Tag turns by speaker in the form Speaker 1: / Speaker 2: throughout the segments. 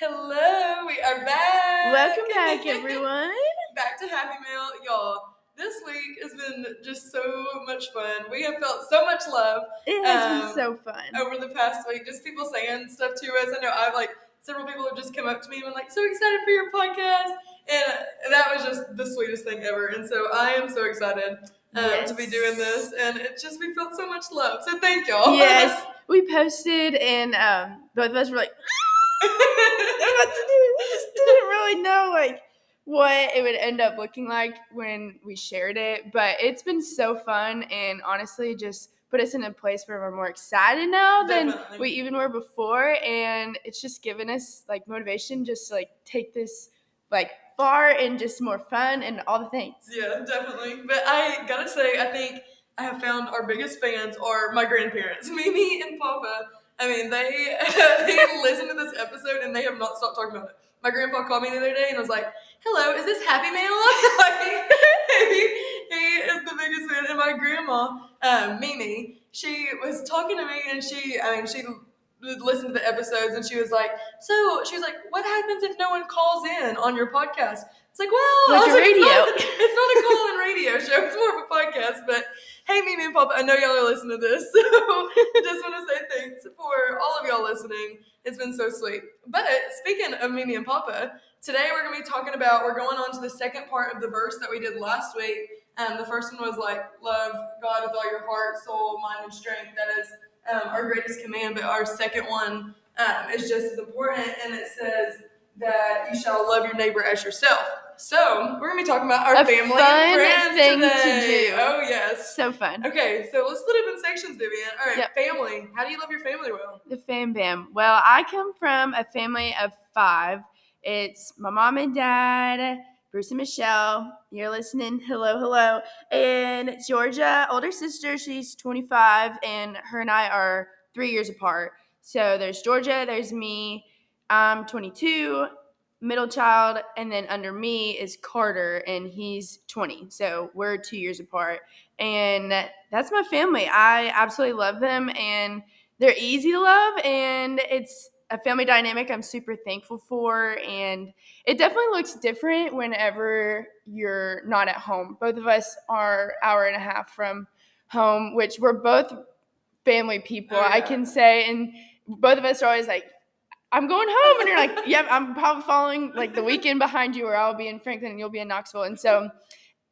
Speaker 1: Hello, we are back.
Speaker 2: Welcome back, everyone.
Speaker 1: back to Happy Mail, y'all. This week has been just so much fun. We have felt so much love
Speaker 2: It has
Speaker 1: Um,
Speaker 2: been so fun.
Speaker 1: over the past week. Just people saying stuff to us. I know I've like several people have just come up to me and been like, "So excited for your podcast," and that was just the sweetest thing ever. And so I am so excited um, to be doing this, and it just we felt so much love. So thank y'all.
Speaker 2: yes, we posted, and um, both of us were like, what to do? We just didn't really know like what it would end up looking like when we shared it. But it's been so fun, and honestly, just put us in a place where we're more excited now than
Speaker 1: Definitely.
Speaker 2: we even were before, and it's just given us like motivation just to like take this like far and just more fun and all the things.
Speaker 1: Yeah, definitely. But I gotta say, I think I have found our biggest fans are my grandparents, Mimi and Papa. I mean, they they listen to this episode and they have not stopped talking about it. My grandpa called me the other day and was like, "Hello, is this Happy Mail?" like, he, he is the biggest fan. And my grandma, um, Mimi, she was talking to me and she, I mean, she listened to the episodes and she was like, "So," she was like, "What happens if no one calls in on your podcast?" It's like, well, I
Speaker 2: Like
Speaker 1: was
Speaker 2: a
Speaker 1: it's
Speaker 2: radio.
Speaker 1: not- it's not a call-in radio show. It's more of a podcast. But hey, Mimi and Papa, I know y'all are listening to this, so just want to say thanks for all of y'all listening. It's been so sweet. But speaking of Mimi and Papa, today we're going to be talking about. We're going on to the second part of the verse that we did last week. Um, the first one was like, love God with all your heart, soul, mind, and strength. That is um, our greatest command. But our second one um, is just as important, and it says that you shall love your neighbor as yourself. So we're gonna be talking about our
Speaker 2: A
Speaker 1: family and friends
Speaker 2: thing to
Speaker 1: today.
Speaker 2: do.
Speaker 1: Oh yes.
Speaker 2: So fun.
Speaker 1: Okay, so let's split up in sections, Vivian. All right,
Speaker 2: Yep.
Speaker 1: family. How do you love your family well?
Speaker 2: The fam bam. Well, I come from a family of five. It's my mom and dad, Bruce and Michelle. You're listening. Hello, hello. And Georgia, older sister, she's 25, and her and I are three years apart. So there's Georgia, there's me. I'm 22, middle child, and then under me is Carter, and he's 20. So we're two years apart. And that's my family. I absolutely love them, and they're easy to love and it's a family dynamic I'm super thankful for and it definitely looks different whenever you're not at home. Both of us are hour and a half from home, which we're both family people,
Speaker 1: Oh,
Speaker 2: I can say and both of us are always like I'm going home and you're like, "Yep, I'm probably following like the weekend behind you or I'll be in Franklin and you'll be in Knoxville." And so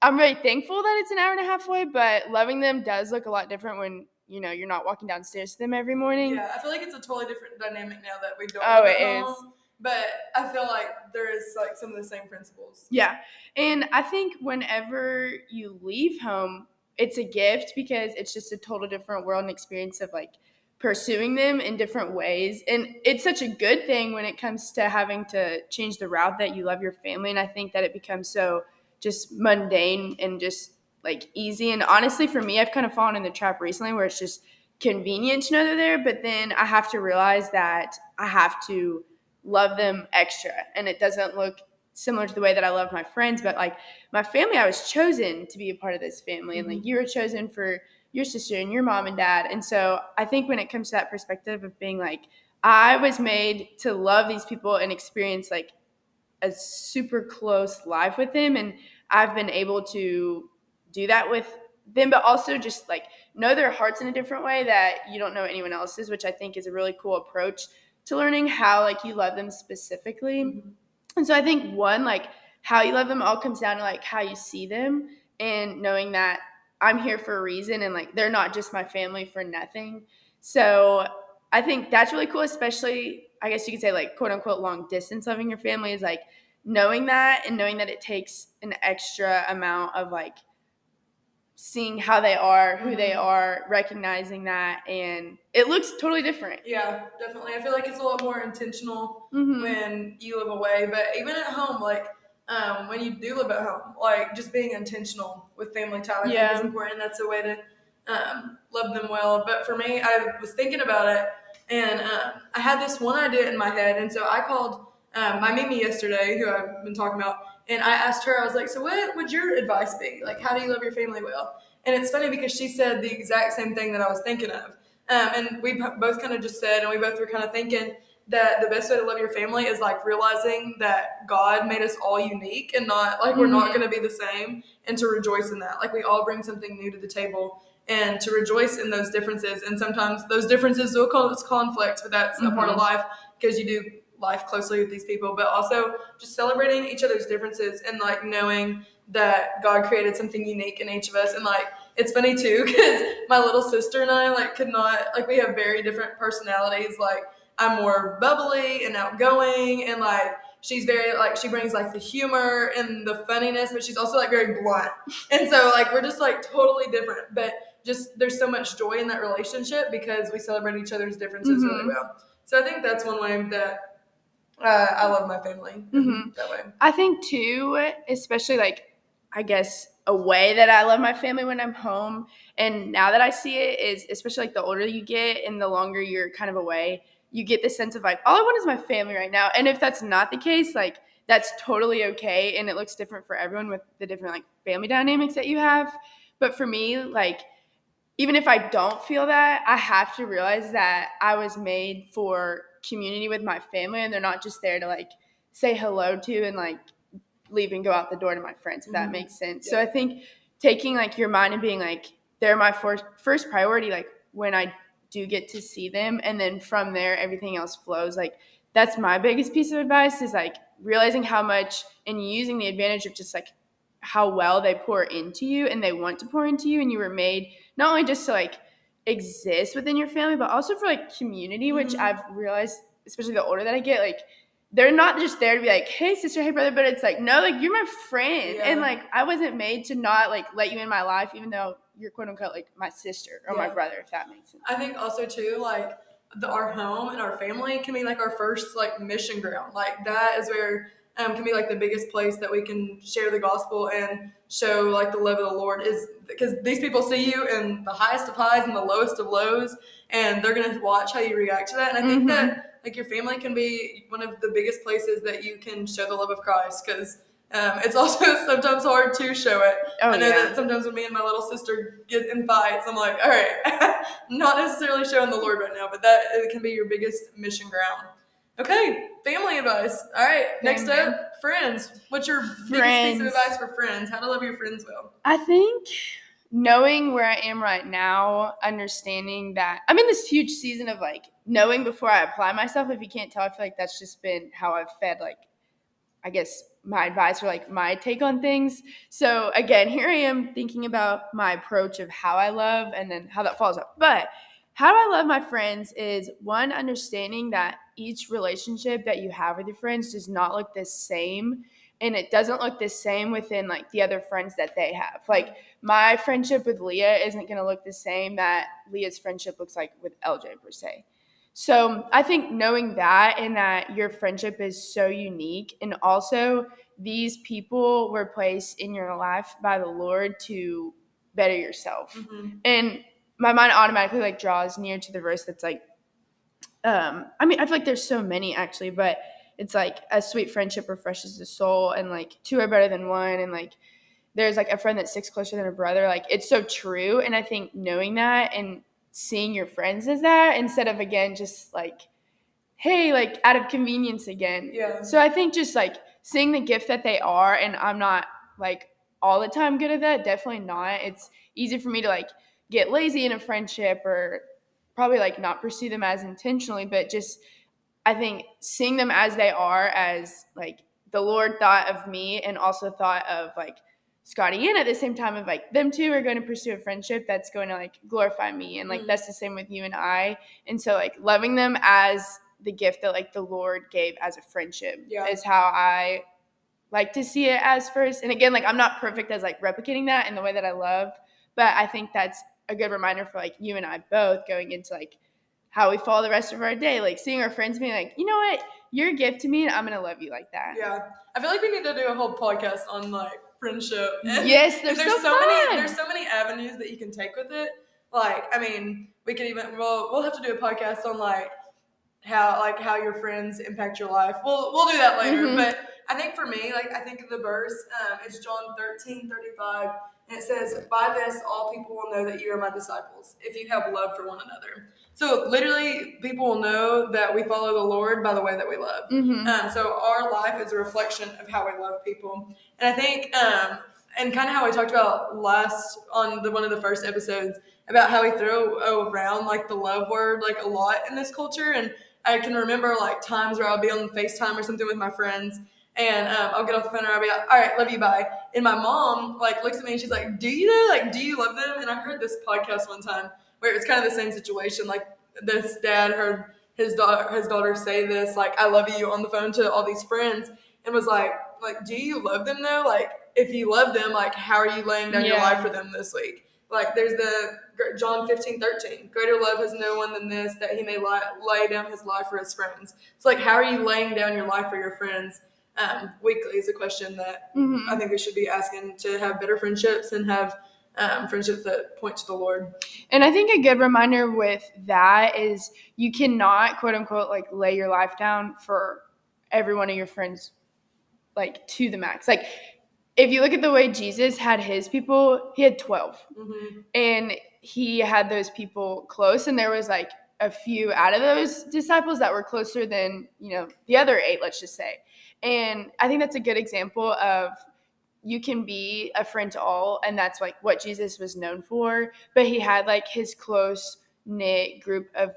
Speaker 2: I'm really thankful that it's an hour and a half away, but loving them does look a lot different when you know you're not walking downstairs to them every morning.
Speaker 1: Yeah, I feel like it's a totally different dynamic now that we don't.
Speaker 2: Oh, it is.
Speaker 1: But I feel like there is like some of the same principles.
Speaker 2: Yeah. And I think whenever you leave home, it's a gift because it's just a total different world and experience of like pursuing them in different ways. And it's such a good thing when it comes to having to change the route that you love your family. And I think that it becomes so just mundane and just like easy. And honestly, for me, I've kind of fallen in the trap recently where it's just convenient to know they're there, but then I have to realize that I have to love them extra. And it doesn't look similar to the way that I love my friends, but like my family, I was chosen to be a part of this family. And like mm-hmm. you were chosen for your sister and your mom and dad. And so I think when it comes to that perspective of being like, I was made to love these people and experience like a super close life with them. And I've been able to do that with them, but also just like know their hearts in a different way that you don't know anyone else's, which I think is a really cool approach to learning how like you love them specifically. Mm-hmm. And so I think one, like how you love them all comes down to like how you see them and knowing that I'm here for a reason and like they're not just my family for nothing. So I think that's really cool, especially I guess you could say like quote unquote long distance loving your family is like knowing that and knowing that it takes an extra amount of like seeing how they are, who they
Speaker 1: Mhm.
Speaker 2: are, recognizing that and it looks totally different.
Speaker 1: Yeah, definitely. I feel like it's a lot more intentional
Speaker 2: Mhm.
Speaker 1: when you live away, but even at home, like um, when you do live at home, like just being intentional with family time, I
Speaker 2: Yeah.
Speaker 1: think is important. That's a way to um, love them well. But for me, I was thinking about it, and um, I had this one idea in my head, and so I called um, my Mimi yesterday, who I've been talking about, and I asked her, I was like, "So what would your advice be? Like, how do you love your family well?" And it's funny because she said the exact same thing that I was thinking of. Um, and we both kind of just said, and we both were kind of thinking that the best way to love your family is like realizing that God made us all unique and not like we're not
Speaker 2: Mhm.
Speaker 1: going to be the same and to rejoice in that. Like we all bring something new to the table and to rejoice in those differences. And sometimes those differences will cause conflict, but that's a part of
Speaker 2: Mhm.
Speaker 1: life because you do life closely with these people, but also just celebrating each other's differences and like knowing that God created something unique in each of us. And like, it's funny too, because my little sister and I like could not, like, we have very different personalities. Like, I'm more bubbly and outgoing, and like, she's very, like, she brings like the humor and the funniness, but she's also like very blunt. And so, like, we're just like totally different, but just there's so much joy in that relationship because we celebrate each other's differences really
Speaker 2: Mhm.
Speaker 1: well. So, I think that's one way that uh, I love my family
Speaker 2: Mhm.
Speaker 1: that way.
Speaker 2: I think too, especially like I guess a way that I love my family when I'm home, and now that I see it is especially like the older you get and the longer you're kind of away, you get this sense of like all I want is my family right now. And if that's not the case, like that's totally okay, and it looks different for everyone with the different like family dynamics that you have. But for me, like even if I don't feel that, I have to realize that I was made for community with my family and they're not just there to like say hello to and like leave and go out the door to my friends, if that
Speaker 1: Mhm.
Speaker 2: makes sense. So I think taking like your mind and being like, they're my first first priority, like when I do get to see them, and then from there everything else flows. Like that's my biggest piece of advice is like realizing how much and using the advantage of just like how well they pour into you and they want to pour into you and you were made not only just to like exist within your family but also for like community which
Speaker 1: Mhm.
Speaker 2: i've realized especially the older that i get like they're not just there to be like hey sister hey brother but it's like no like you're my friend and like i wasn't made to not like let you in my life even though you're quote unquote like my sister or my brother if that makes sense
Speaker 1: I think also too, like the, our home and our family can be like our first like mission ground. Like that is where um, can be like the biggest place that we can share the gospel and show like the love of the Lord is because these people see you in the highest of highs and the lowest of lows, and they're gonna watch how you react to that. And I think
Speaker 2: Mhm.
Speaker 1: that like your family can be one of the biggest places that you can show the love of Christ because. Um, it's also sometimes hard to show it.
Speaker 2: oh
Speaker 1: I know
Speaker 2: yeah
Speaker 1: that sometimes when me and my little sister get in fights, I'm like, all right, not necessarily showing the Lord right now, but that it can be your biggest mission ground. Okay, family advice. All right, next
Speaker 2: Family.
Speaker 1: up, friends. What's your biggest piece
Speaker 2: Friends.
Speaker 1: of advice for friends? How to love your friends well?
Speaker 2: I think knowing where I am right now, understanding that I'm in this huge season of like knowing before I apply myself. If you can't tell, I feel like that's just been how I've fed like I guess my advice or like my take on things. So again, here I am thinking about my approach of how I love and then how that follows up. But how do I love my friends is one understanding that each relationship that you have with your friends does not look the same and it doesn't look the same within like the other friends that they have. Like my friendship with Leigha isn't going to look the same that Leigha's friendship looks like with LJ per se. So I think knowing that and that your friendship is so unique, and also these people were placed in your life by the Lord to better yourself.
Speaker 1: Mm-hmm.
Speaker 2: And my mind automatically like draws near to the verse that's like, um, I mean, I feel like there's so many actually, but it's like a sweet friendship refreshes the soul, and like two are better than one, and like there's like a friend that sticks closer than a brother. Like it's so true, and I think knowing that and seeing your friends as that instead of again just like, hey, like out of convenience again.
Speaker 1: Yeah.
Speaker 2: So I think just like seeing the gift that they are, and I'm not like all the time good at that. Definitely not. It's easy for me to like get lazy in a friendship or probably like not pursue them as intentionally, but just I think seeing them as they are, as like the Lord thought of me and also thought of like Scotty and at the same time of like them two are going to pursue a friendship that's going to like glorify me and like
Speaker 1: Mhm.
Speaker 2: that's the same with you and I and so like loving them as the gift that like the Lord gave as a friendship
Speaker 1: Yeah.
Speaker 2: is how I like to see it as first and again like I'm not perfect as like replicating that in the way that I love but I think that's a good reminder for like you and I both going into like how we follow the rest of our day like seeing our friends being like you know what you're a gift to me and I'm going to love you like that
Speaker 1: Yeah. I feel like we need to do a whole podcast on like friendship. And-
Speaker 2: yes
Speaker 1: there's
Speaker 2: so,
Speaker 1: many
Speaker 2: fun.
Speaker 1: there's so many avenues that you can take with it. Like, I mean, we could even well we'll have to do a podcast on like how like how your friends impact your life. We'll we'll do that later.
Speaker 2: Mhm.
Speaker 1: But I think for me, like I think of the verse, um, it's John 13, 35, and it says, By this all people will know that you are my disciples, if you have love for one another. So literally people will know that we follow the Lord by the way that we love.
Speaker 2: Mm-hmm.
Speaker 1: Um, so our life is a reflection of how we love people, and I think, um, and kind of how we talked about last on the one of the first episodes about how we throw around like the love word like a lot in this culture, and I can remember like times where I'll be on Facetime or something with my friends. And um, I'll get off the phone and I'll be like, all right, love you, bye. And my mom like looks at me and she's like, do you know, like, do you love them? And I heard this podcast one time where it was kind of the same situation. Like this dad heard his daughter his daughter say this like I love you on the phone to all these friends and was like like do you love them though like if you love them like how are you laying down your life for them this week like there's the John 15 13 greater love has no one than this that he may lie, lay down his life for his friends so like how are you laying down your life for your friends um, weekly is a question that
Speaker 2: Mm-hmm.
Speaker 1: I think we should be asking to have better friendships and have um, friendships that point to the Lord
Speaker 2: And I think a good reminder with that is you cannot quote unquote like lay your life down for every one of your friends like to the max. Like if you look at the way Jesus had his people, he had 12
Speaker 1: mm-hmm.
Speaker 2: and he had those people close and there was like a few out of those disciples that were closer than, you know, the other 8, let's just say. And I think that's a good example of you can be a friend to all and that's like what jesus was known for. But he had like his close knit group of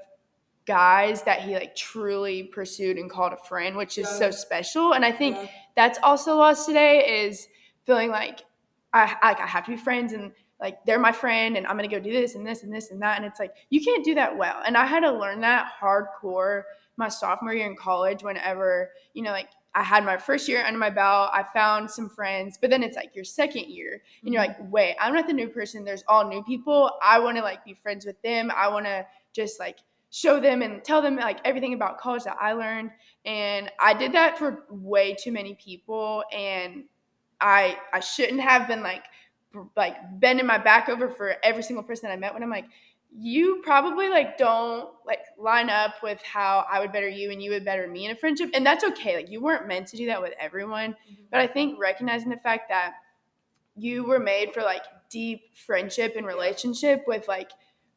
Speaker 2: guys that he like truly pursued and called a friend which is so special. And i think
Speaker 1: Yeah.
Speaker 2: that's also lost today is feeling like I, I I have to be friends and like they're my friend and I'm gonna go do this and this and this and that. And it's like you can't do that well. And I had to learn that hardcore my sophomore year in college whenever you know like I had my first year under my belt I found some friends but then it's like your second year and you're mm-hmm. like wait I'm not the new person there's all new people. I want to like be friends with them. I want to just like show them and tell them like everything about college that I learned and I did that for way too many people and I I shouldn't have been like like bending my back over for every single person I met when I'm like you probably like don't like line up with how I would better you and you would better me in a friendship and that's okay like you weren't meant to do that with everyone mm-hmm. but I think recognizing the fact that you were made for like deep friendship and relationship with like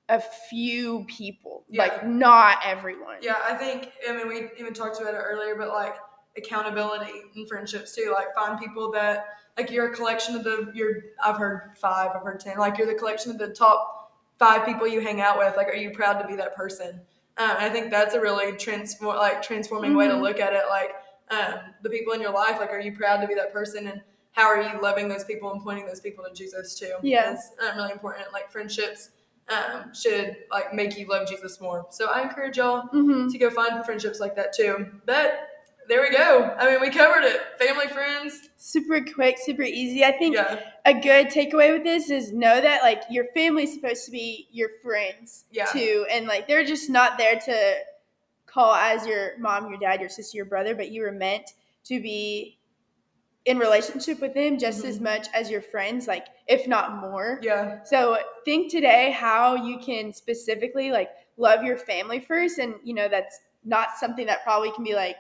Speaker 2: a few people like not everyone
Speaker 1: Yeah, I think I mean we even talked about it earlier, but like accountability in friendships too. Like find people that like you're a collection of the you're I've heard five, I've heard ten. Like you're the collection of the top five people you hang out with. Like are you proud to be that person? Um, I think that's a really transform like transforming way to
Speaker 2: Mhm.
Speaker 1: look at it. Like um, the people in your life, like are you proud to be that person and how are you loving those people and pointing those people to Jesus too?
Speaker 2: Yeah.
Speaker 1: That's um, really important. Like friendships um, should like make you love Jesus more. So I encourage y'all
Speaker 2: hmm
Speaker 1: to go find friendships like that too. But there we go. I mean, we covered it. Family, friends.
Speaker 2: super quick super easy I think
Speaker 1: Yeah,
Speaker 2: a good takeaway with this is know that like your family's supposed to be your friends
Speaker 1: Yeah.
Speaker 2: too and like they're just not there to call as your mom your dad your sister your brother but you were meant to be in relationship with them just mm-hmm. as much as your friends like if not more
Speaker 1: yeah,
Speaker 2: so think today how you can specifically like love your family first and you know that's not something that probably can be like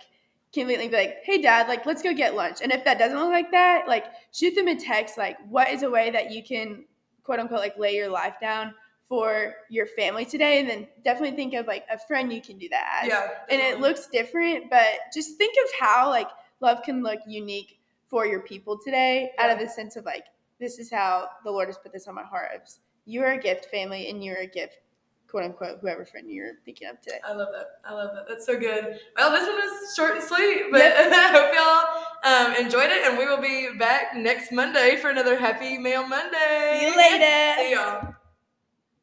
Speaker 2: conveniently be like hey dad like let's go get lunch. And if that doesn't look like that like shoot them a text like what is a way that you can quote unquote like lay your life down for your family today? And then definitely think of like a friend you can do that as.
Speaker 1: Yeah.
Speaker 2: and it looks different but just think of how like love can look unique for your people today out of the sense of like this is how the lord has put this on my heart. You are a gift family and you're a gift quote unquote whoever friend you're thinking of today
Speaker 1: I love that. I love that. That's so good. Well, this one was short and sweet, but I hope y'all um, enjoyed it, and we will be back next Monday for another Happy Mail Monday.
Speaker 2: See you later.
Speaker 1: See y'all.